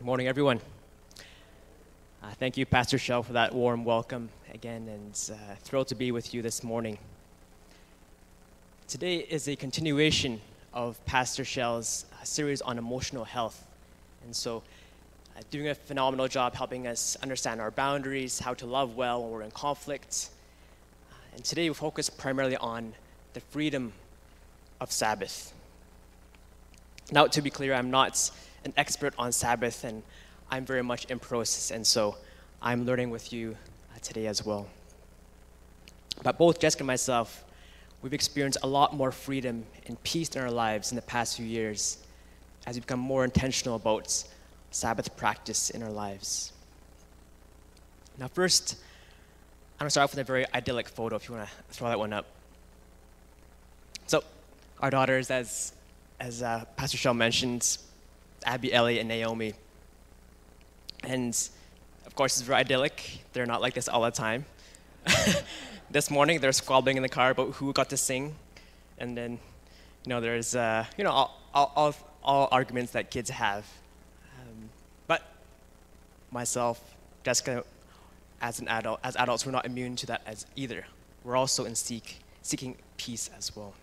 Good morning, everyone. Uh, thank you, Pastor Shell, for that warm welcome again, and uh, thrilled to be with you this morning. Today is a continuation of Pastor Shell's uh, series on emotional health. And so, uh, doing a phenomenal job helping us understand our boundaries, how to love well when we're in conflict. Uh, and today we focus primarily on the freedom of Sabbath. Now, to be clear, I'm not an expert on Sabbath, and I'm very much in process, and so I'm learning with you uh, today as well. But both Jessica and myself, we've experienced a lot more freedom and peace in our lives in the past few years as we become more intentional about Sabbath practice in our lives. Now, first, I'm gonna start off with a very idyllic photo if you wanna throw that one up. So, our daughters, as, as uh, Pastor Shell mentioned, Abby, Ellie, and Naomi. And of course, it's very idyllic. They're not like this all the time. this morning, they're squabbling in the car about who got to sing. And then, you know, there's, uh, you know, all, all, all, all, arguments that kids have. Um, but myself, Jessica, as an adult, as adults, we're not immune to that as either. We're also in seek, seeking peace as well.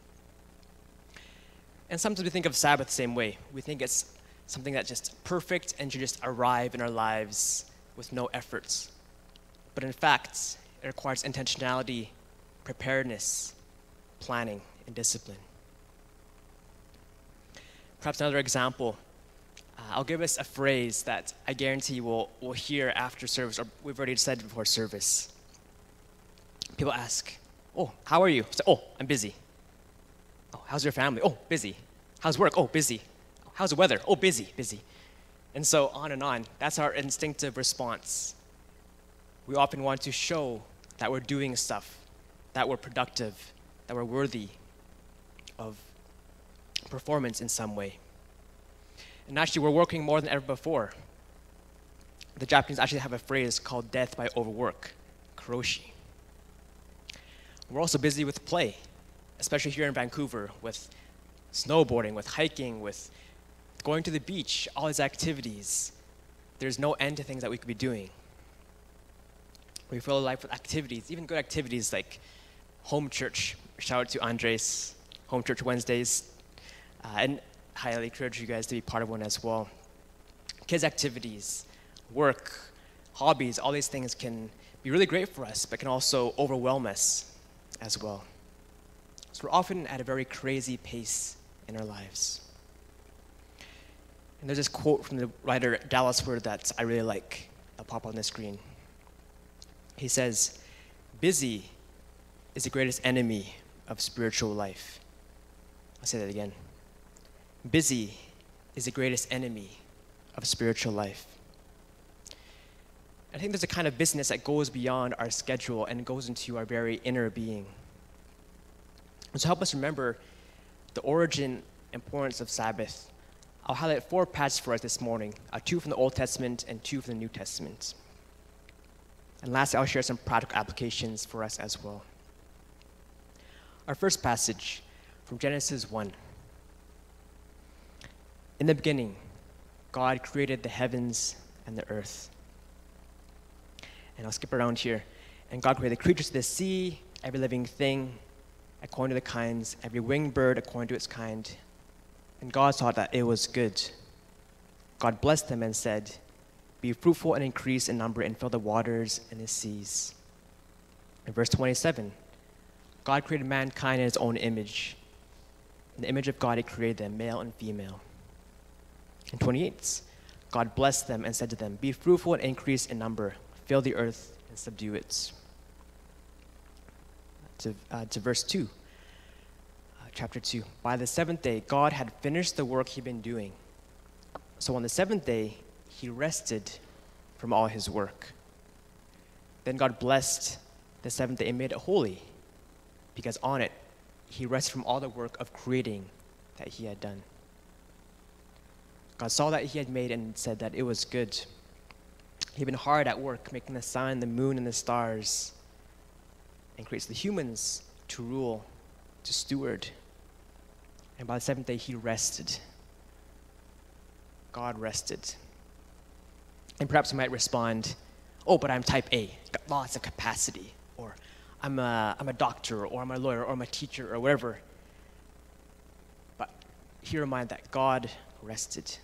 And sometimes we think of Sabbath the same way. We think it's something that's just perfect and should just arrive in our lives with no efforts. But in fact, it requires intentionality, preparedness, planning, and discipline. Perhaps another example. Uh, I'll give us a phrase that I guarantee we'll, we'll hear after service, or we've already said before service. People ask, Oh, how are you? Say, oh, I'm busy. Oh, how's your family? Oh, busy. How's work? Oh, busy. How's the weather? Oh, busy, busy. And so on and on. That's our instinctive response. We often want to show that we're doing stuff, that we're productive, that we're worthy of performance in some way. And actually, we're working more than ever before. The Japanese actually have a phrase called death by overwork, karoshi. We're also busy with play, especially here in Vancouver, with snowboarding, with hiking, with going to the beach, all these activities. There's no end to things that we could be doing. We fill life with activities, even good activities like home church. Shout out to Andres, home church Wednesdays. Uh, and highly encourage you guys to be part of one as well. Kids' activities, work, hobbies, all these things can be really great for us, but can also overwhelm us as well. So we're often at a very crazy pace in our lives. And there's this quote from the writer Dallas Willard that I really like. I'll pop on the screen. He says, Busy is the greatest enemy of spiritual life. I'll say that again. Busy is the greatest enemy of spiritual life. I think there's a kind of business that goes beyond our schedule and goes into our very inner being. And to help us remember the origin importance of Sabbath, I'll highlight four passages for us this morning uh, two from the Old Testament and two from the New Testament. And lastly, I'll share some practical applications for us as well. Our first passage from Genesis 1. In the beginning, God created the heavens and the earth. And I'll skip around here. And God created the creatures of the sea, every living thing, according to the kinds, every winged bird according to its kind, and God saw that it was good. God blessed them and said, Be fruitful and increase in number and fill the waters and the seas. In verse 27, God created mankind in his own image. In the image of God, he created them, male and female. In 28, God blessed them and said to them, Be fruitful and increase in number, fill the earth and subdue it. To, uh, to verse 2 chapter 2. By the seventh day, God had finished the work he'd been doing. So on the seventh day, he rested from all his work. Then God blessed the seventh day and made it holy, because on it, he rested from all the work of creating that he had done. God saw that he had made and said that it was good. He'd been hard at work making the sun, the moon, and the stars, and creates the humans to rule, to steward, and by the seventh day, he rested. God rested. And perhaps you might respond, Oh, but I'm type A, got lots of capacity. Or I'm a, I'm a doctor, or I'm a lawyer, or I'm a teacher, or whatever. But here in mind that God rested.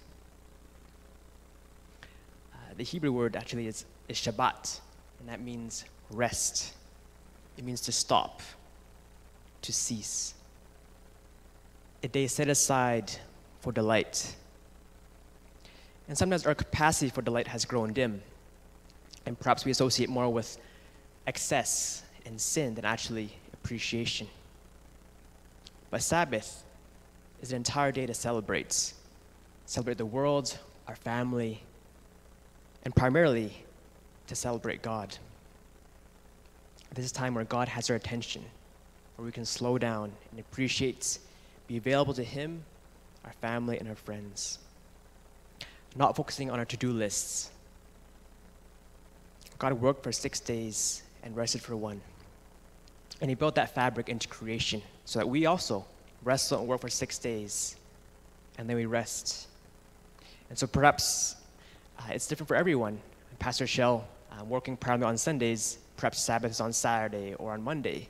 Uh, the Hebrew word actually is, is Shabbat, and that means rest. It means to stop, to cease. A day set aside for delight. And sometimes our capacity for delight has grown dim, and perhaps we associate more with excess and sin than actually appreciation. But Sabbath is an entire day to celebrate. Celebrate the world, our family, and primarily to celebrate God. This is time where God has our attention, where we can slow down and appreciate, be available to Him, our family, and our friends. Not focusing on our to do lists. God worked for six days and rested for one. And He built that fabric into creation so that we also wrestle and work for six days and then we rest. And so perhaps uh, it's different for everyone. Pastor Shell, uh, working primarily on Sundays, perhaps Sabbath is on Saturday or on Monday.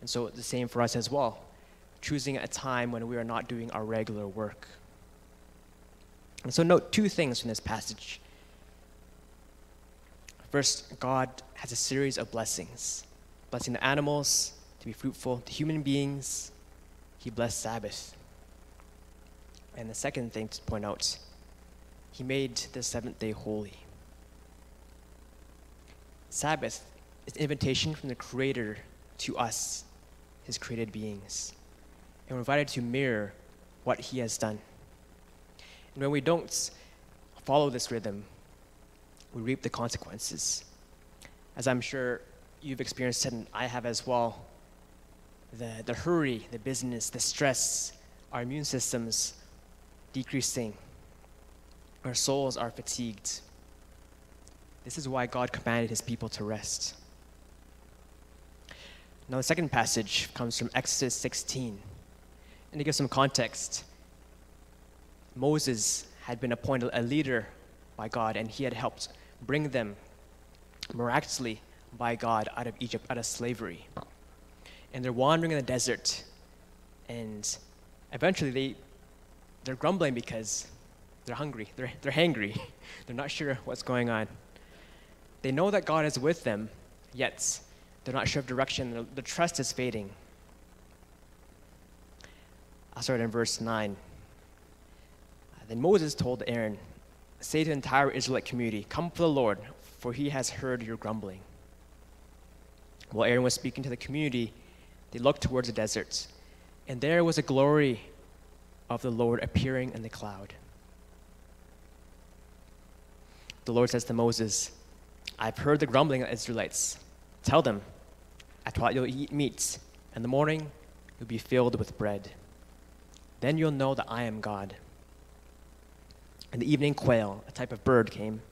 And so the same for us as well, choosing a time when we are not doing our regular work. And so note two things from this passage. First, God has a series of blessings blessing the animals to be fruitful, the human beings, He blessed Sabbath. And the second thing to point out, He made the seventh day holy. Sabbath is an invitation from the Creator to us, His created beings. And we're invited to mirror what He has done. And when we don't follow this rhythm, we reap the consequences. As I'm sure you've experienced and I have as well, the, the hurry, the business, the stress, our immune systems decreasing, our souls are fatigued. This is why God commanded his people to rest. Now, the second passage comes from Exodus 16. And to give some context, Moses had been appointed a leader by God, and he had helped bring them miraculously by God out of Egypt, out of slavery. And they're wandering in the desert, and eventually they, they're grumbling because they're hungry, they're, they're hangry, they're not sure what's going on. They know that God is with them, yet they're not sure of direction. The, the trust is fading. I'll start in verse 9. Then Moses told Aaron, Say to the entire Israelite community, Come for the Lord, for he has heard your grumbling. While Aaron was speaking to the community, they looked towards the desert, and there was a glory of the Lord appearing in the cloud. The Lord says to Moses, I've heard the grumbling of the Israelites. Tell them, at twilight you'll eat meat, and in the morning you'll be filled with bread. Then you'll know that I am God. And the evening quail, a type of bird, came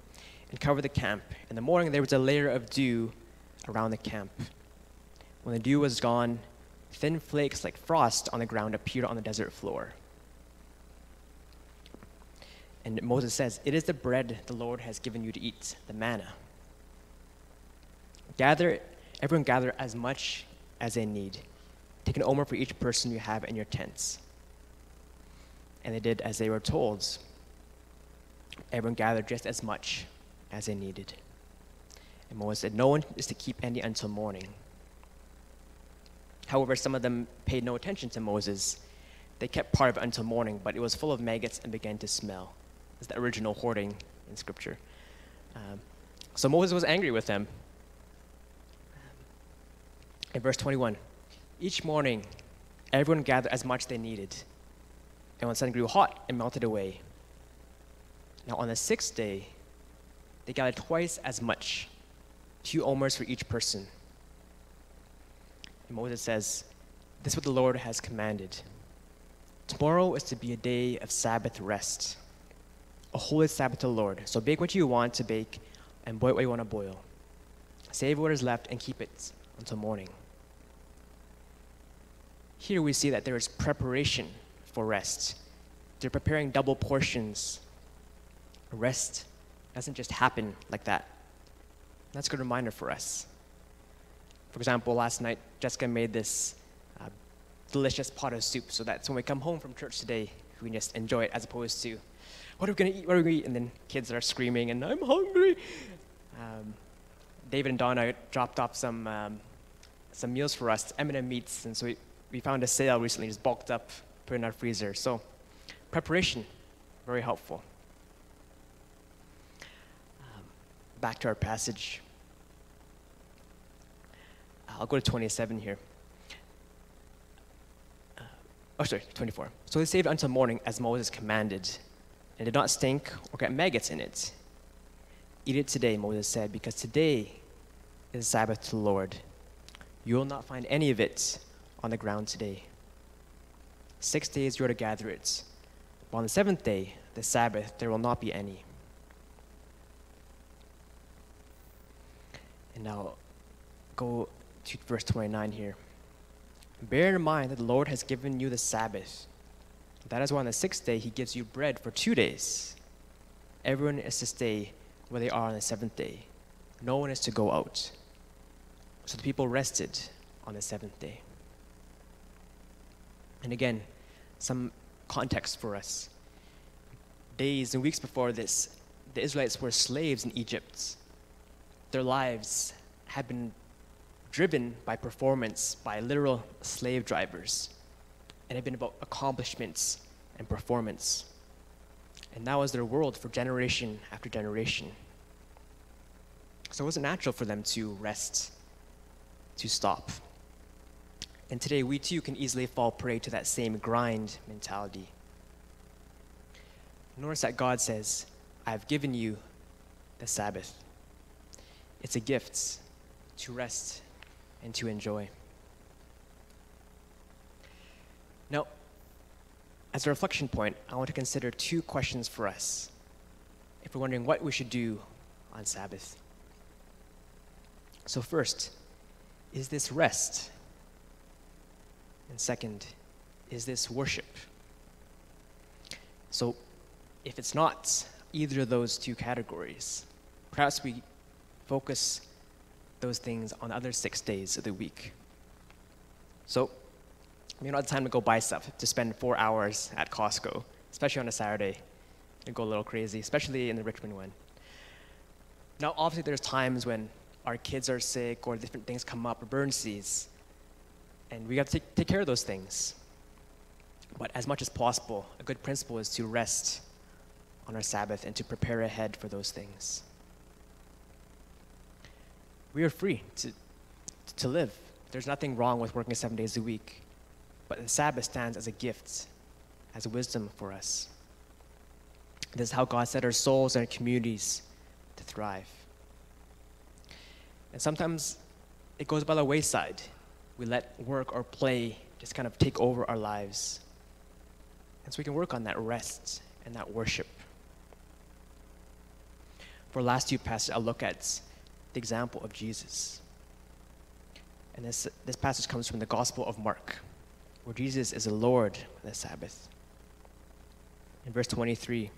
and covered the camp. In the morning there was a layer of dew around the camp. When the dew was gone, thin flakes like frost on the ground appeared on the desert floor. And Moses says, It is the bread the Lord has given you to eat, the manna. Gather, everyone gather as much as they need. Take an omer for each person you have in your tents. And they did as they were told. Everyone gathered just as much as they needed. And Moses said, No one is to keep any until morning. However, some of them paid no attention to Moses. They kept part of it until morning, but it was full of maggots and began to smell. It's the original hoarding in Scripture. Um, so Moses was angry with them in verse 21, each morning, everyone gathered as much they needed. And when the sun grew hot, it melted away. Now, on the sixth day, they gathered twice as much, two omers for each person. And Moses says, This is what the Lord has commanded. Tomorrow is to be a day of Sabbath rest, a holy Sabbath to the Lord. So bake what you want to bake and boil what you want to boil. Save what is left and keep it until morning. Here we see that there is preparation for rest. They're preparing double portions rest doesn't just happen like that. That's a good reminder for us. For example, last night, Jessica made this uh, delicious pot of soup so that when we come home from church today, we can just enjoy it as opposed to, what are we going to eat? What are we going to eat? And then kids are screaming, and I'm hungry. Um, David and Donna dropped off some, um, some meals for us, M&M meats, and so we, we found a sale recently, just bulked up, put in our freezer. So preparation, very helpful. Um, back to our passage. I'll go to 27 here. Uh, oh, sorry, 24. So they saved until morning as Moses commanded, and did not stink or get maggots in it. Eat it today, Moses said, because today is Sabbath to the Lord. You will not find any of it on the ground today. Six days you are to gather it, but on the seventh day, the Sabbath, there will not be any. And now go to verse 29 here. Bear in mind that the Lord has given you the Sabbath. That is why on the sixth day he gives you bread for two days. Everyone is to stay where they are on the seventh day. No one is to go out. So the people rested on the seventh day. And again, some context for us. Days and weeks before this, the Israelites were slaves in Egypt. Their lives had been driven by performance by literal slave drivers and it had been about accomplishments and performance. And that was their world for generation after generation. So it wasn't natural for them to rest, to stop. And today we too can easily fall prey to that same grind mentality. Notice that God says, I've given you the Sabbath. It's a gift to rest and to enjoy. Now, as a reflection point, I want to consider two questions for us if we're wondering what we should do on Sabbath. So, first, is this rest? And second, is this worship? So, if it's not either of those two categories, perhaps we focus those things on the other six days of the week. So, we don't have time to go buy stuff, to spend four hours at Costco, especially on a Saturday, and go a little crazy, especially in the Richmond one. Now, obviously, there's times when our kids are sick or different things come up, or burn seas, and we have to take, take care of those things. But as much as possible, a good principle is to rest on our Sabbath and to prepare ahead for those things we are free to, to live. There's nothing wrong with working seven days a week. But the Sabbath stands as a gift, as a wisdom for us. This is how God set our souls and our communities to thrive. And sometimes it goes by the wayside. We let work or play just kind of take over our lives. And so we can work on that rest and that worship. For last two passages, I'll look at the example of Jesus. And this, this passage comes from the Gospel of Mark, where Jesus is the Lord of the Sabbath. In verse 23, it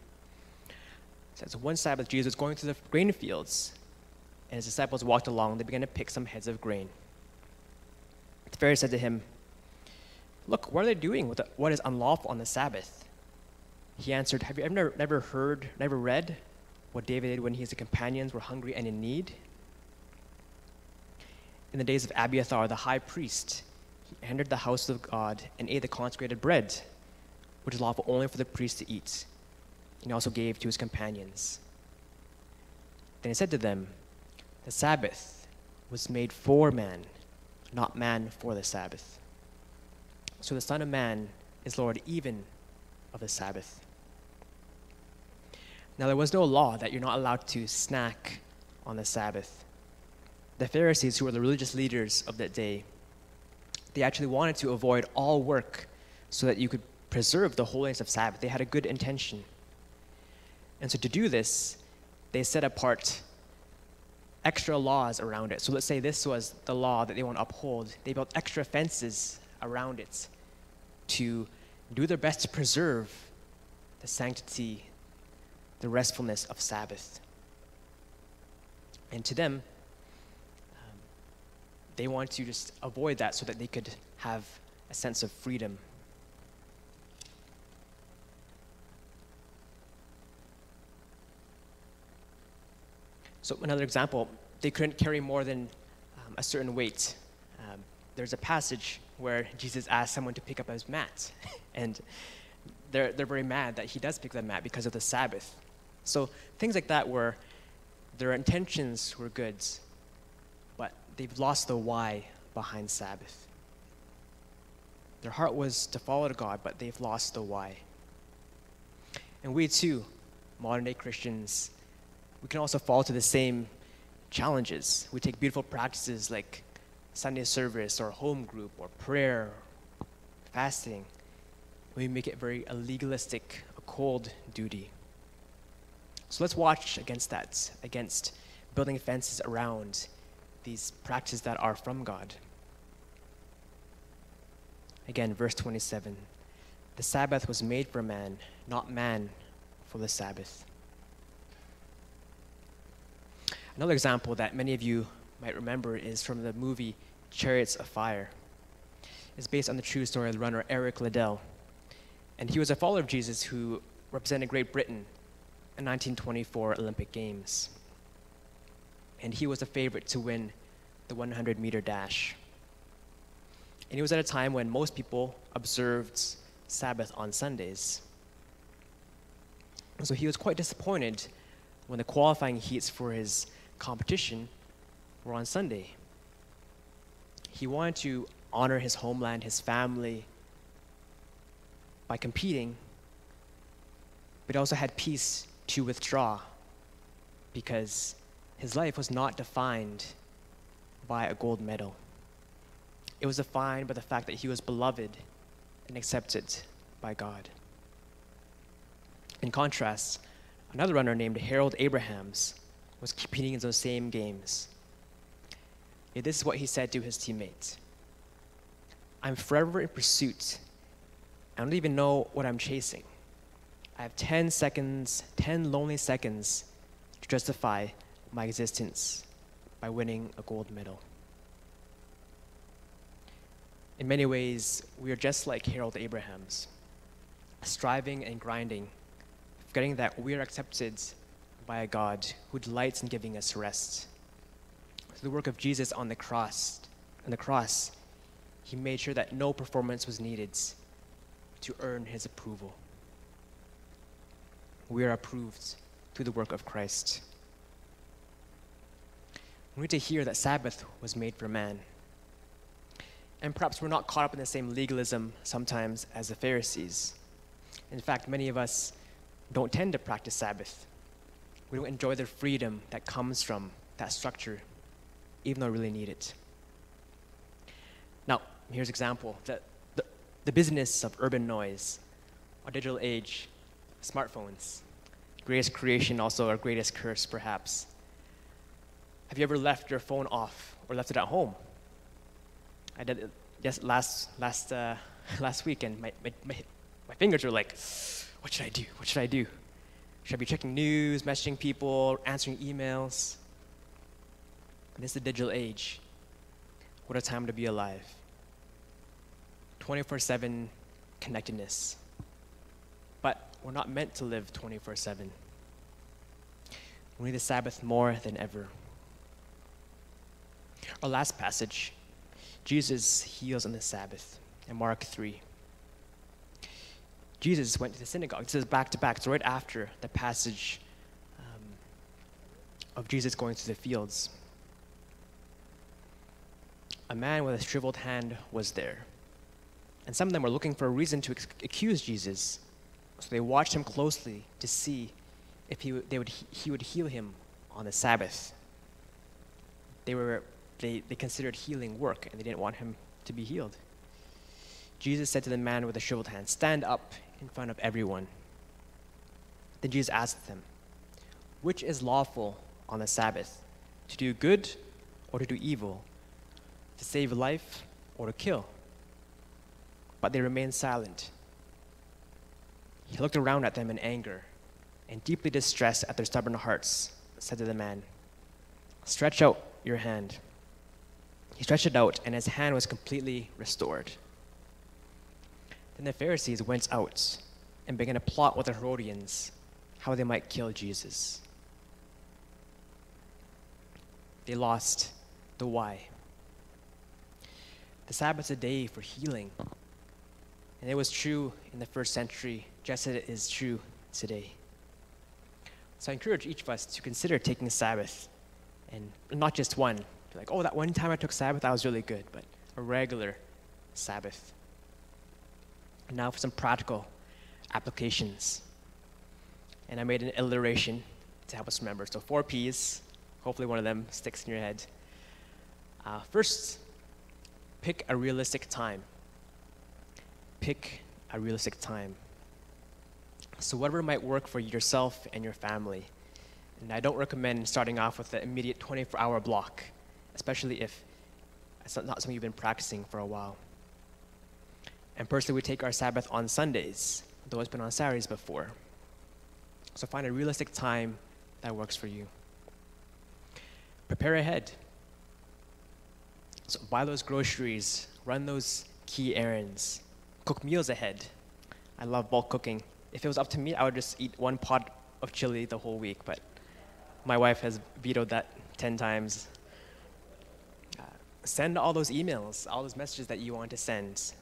says, One Sabbath, Jesus was going through the grain fields, and his disciples walked along. They began to pick some heads of grain. Pharisee said to him, Look, what are they doing with what is unlawful on the Sabbath? He answered, Have you ever never heard, never read what David did when his companions were hungry and in need? in the days of Abiathar the high priest, he entered the house of God and ate the consecrated bread, which is lawful only for the priest to eat. And he also gave to his companions. Then he said to them, The Sabbath was made for man, not man for the Sabbath. So the Son of Man is Lord even of the Sabbath. Now, there was no law that you're not allowed to snack on the Sabbath the Pharisees, who were the religious leaders of that day, they actually wanted to avoid all work so that you could preserve the holiness of Sabbath. They had a good intention. And so to do this, they set apart extra laws around it. So let's say this was the law that they want to uphold. They built extra fences around it to do their best to preserve the sanctity, the restfulness of Sabbath. And to them, um, they want to just avoid that so that they could have a sense of freedom. So, another example, they couldn't carry more than um, a certain weight. Um, there's a passage where Jesus asked someone to pick up his mat, and they're, they're very mad that he does pick up the mat because of the Sabbath. So, things like that where their intentions were good, but they've lost the why behind Sabbath. Their heart was to follow God, but they've lost the why. And we too, modern day Christians, we can also fall to the same challenges. We take beautiful practices like Sunday service or home group or prayer, fasting. We make it very a legalistic, a cold duty. So let's watch against that, against building fences around these practices that are from God. Again, verse 27 The Sabbath was made for man, not man for the Sabbath. Another example that many of you might remember is from the movie Chariots of Fire. It's based on the true story of the runner Eric Liddell. And he was a follower of Jesus who represented Great Britain in 1924 Olympic Games. And he was a favorite to win the 100 meter dash. And he was at a time when most people observed Sabbath on Sundays. And so he was quite disappointed when the qualifying heats for his competition were on Sunday. He wanted to honor his homeland, his family, by competing, but also had peace to withdraw because his life was not defined by a gold medal. It was defined by the fact that he was beloved and accepted by God. In contrast, another runner named Harold Abrahams was competing in those same games. This is what he said to his teammates I'm forever in pursuit. I don't even know what I'm chasing. I have 10 seconds, 10 lonely seconds to justify my existence by winning a gold medal. In many ways, we are just like Harold Abrahams, striving and grinding, forgetting that we are accepted by a God who delights in giving us rest. Through the work of Jesus on the cross, on the cross, he made sure that no performance was needed to earn his approval. We are approved through the work of Christ. We need to hear that Sabbath was made for man. And perhaps we're not caught up in the same legalism sometimes as the Pharisees. In fact, many of us don't tend to practice Sabbath we don't enjoy the freedom that comes from that structure, even though we really need it. Now, here's an example. The, the, the business of urban noise, our digital age, smartphones, greatest creation, also our greatest curse, perhaps. Have you ever left your phone off or left it at home? I did it yes, last, last, uh, last week, and my, my, my, my fingers were like, what should I do? What should I do? Should I be checking news, messaging people, answering emails? And this is the digital age. What a time to be alive. 24 7 connectedness. But we're not meant to live 24 7. We need the Sabbath more than ever. Our last passage Jesus heals on the Sabbath in Mark 3. Jesus went to the synagogue. This is back to back. It's right after the passage um, of Jesus going through the fields. A man with a shriveled hand was there. And some of them were looking for a reason to accuse Jesus. So they watched him closely to see if he, they would, he would heal him on the Sabbath. They, were, they, they considered healing work, and they didn't want him to be healed. Jesus said to the man with the shriveled hand, Stand up in front of everyone. Then Jesus asked them, Which is lawful on the Sabbath, to do good or to do evil, to save life or to kill? But they remained silent. He looked around at them in anger and deeply distressed at their stubborn hearts, said to the man, Stretch out your hand. He stretched it out, and his hand was completely restored. Then the Pharisees went out and began to plot with the Herodians how they might kill Jesus. They lost the why. The Sabbath's a day for healing. And it was true in the first century, just as it is true today. So I encourage each of us to consider taking Sabbath, and not just one. Like, oh, that one time I took Sabbath, that was really good, but a regular Sabbath. Now for some practical applications. And I made an alliteration to help us remember. So four P's. Hopefully one of them sticks in your head. Uh, first, pick a realistic time. Pick a realistic time. So, whatever might work for yourself and your family. And I don't recommend starting off with the immediate 24 hour block, especially if it's not something you've been practicing for a while. And personally, we take our Sabbath on Sundays, though it's been on Saturdays before. So, find a realistic time that works for you. Prepare ahead. So buy those groceries, run those key errands, cook meals ahead. I love bulk cooking. If it was up to me, I would just eat one pot of chili the whole week, but my wife has vetoed that 10 times. Uh, send all those emails, all those messages that you want to send.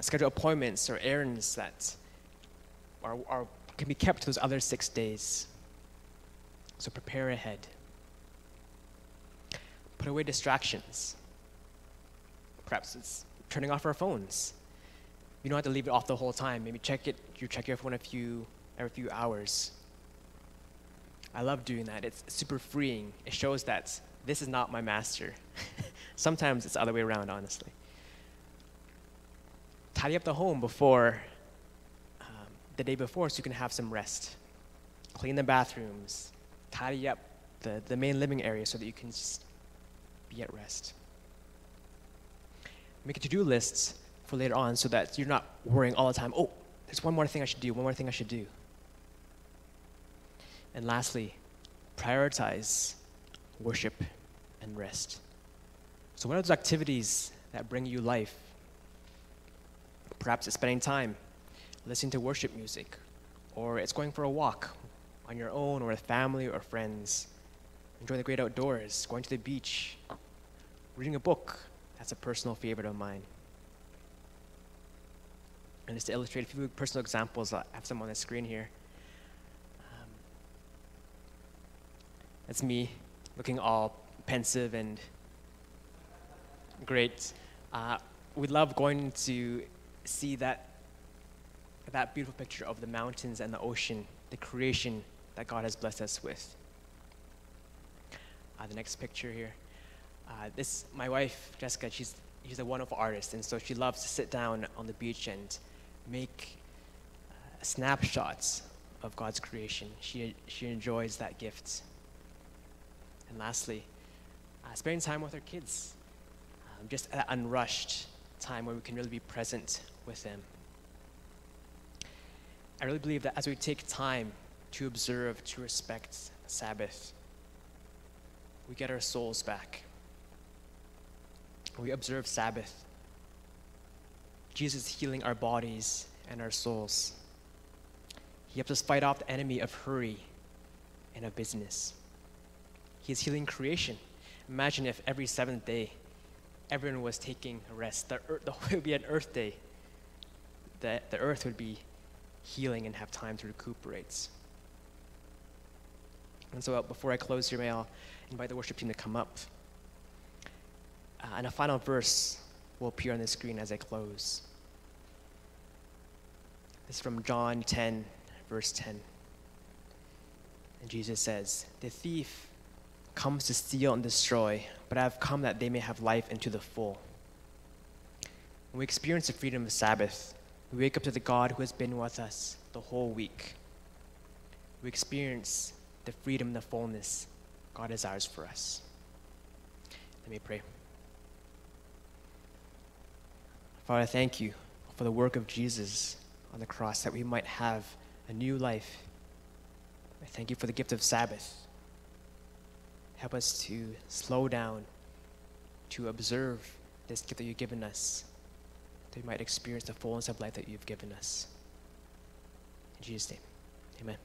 Schedule appointments or errands that are, are, can be kept those other six days. So prepare ahead. Put away distractions. Perhaps it's turning off our phones. You don't have to leave it off the whole time. Maybe check it, you check your phone a few, every few hours. I love doing that. It's super freeing. It shows that this is not my master. Sometimes it's the other way around, honestly. Tidy up the home before um, the day before so you can have some rest. Clean the bathrooms. Tidy up the, the main living area so that you can just be at rest. Make a to do list for later on so that you're not worrying all the time, oh, there's one more thing I should do, one more thing I should do. And lastly, prioritize worship and rest. So, what are those activities that bring you life? Perhaps it's spending time listening to worship music, or it's going for a walk on your own or with family or friends, enjoying the great outdoors, going to the beach, reading a book, that's a personal favorite of mine. And just to illustrate a few personal examples, I have some on the screen here. Um, that's me looking all pensive and great. Uh, we love going to see that, that beautiful picture of the mountains and the ocean, the creation that God has blessed us with. Uh, the next picture here. Uh, this, my wife, Jessica, she's, she's a wonderful artist, and so she loves to sit down on the beach and make uh, snapshots of God's creation. She, she enjoys that gift. And lastly, uh, spending time with her kids, um, just that unrushed time where we can really be present with them. I really believe that as we take time to observe, to respect Sabbath, we get our souls back we observe Sabbath. Jesus is healing our bodies and our souls. He helps us fight off the enemy of hurry and of business. He is healing creation. Imagine if every seventh day everyone was taking a rest. The earth, the, it would be an earth day. The, the earth would be healing and have time to recuperate. And so, uh, before I close here, may I invite the worship team to come up. Uh, and a final verse will appear on the screen as I close. This is from John 10, verse 10. And Jesus says, The thief comes to steal and destroy, but I have come that they may have life into the full. When we experience the freedom of Sabbath, we wake up to the God who has been with us the whole week. We experience the freedom the fullness God desires for us. Let me pray. Father, thank you for the work of Jesus on the cross that we might have a new life. I thank you for the gift of Sabbath. Help us to slow down, to observe this gift that you've given us, we might experience the fullness of life that you've given us. In Jesus' name, amen.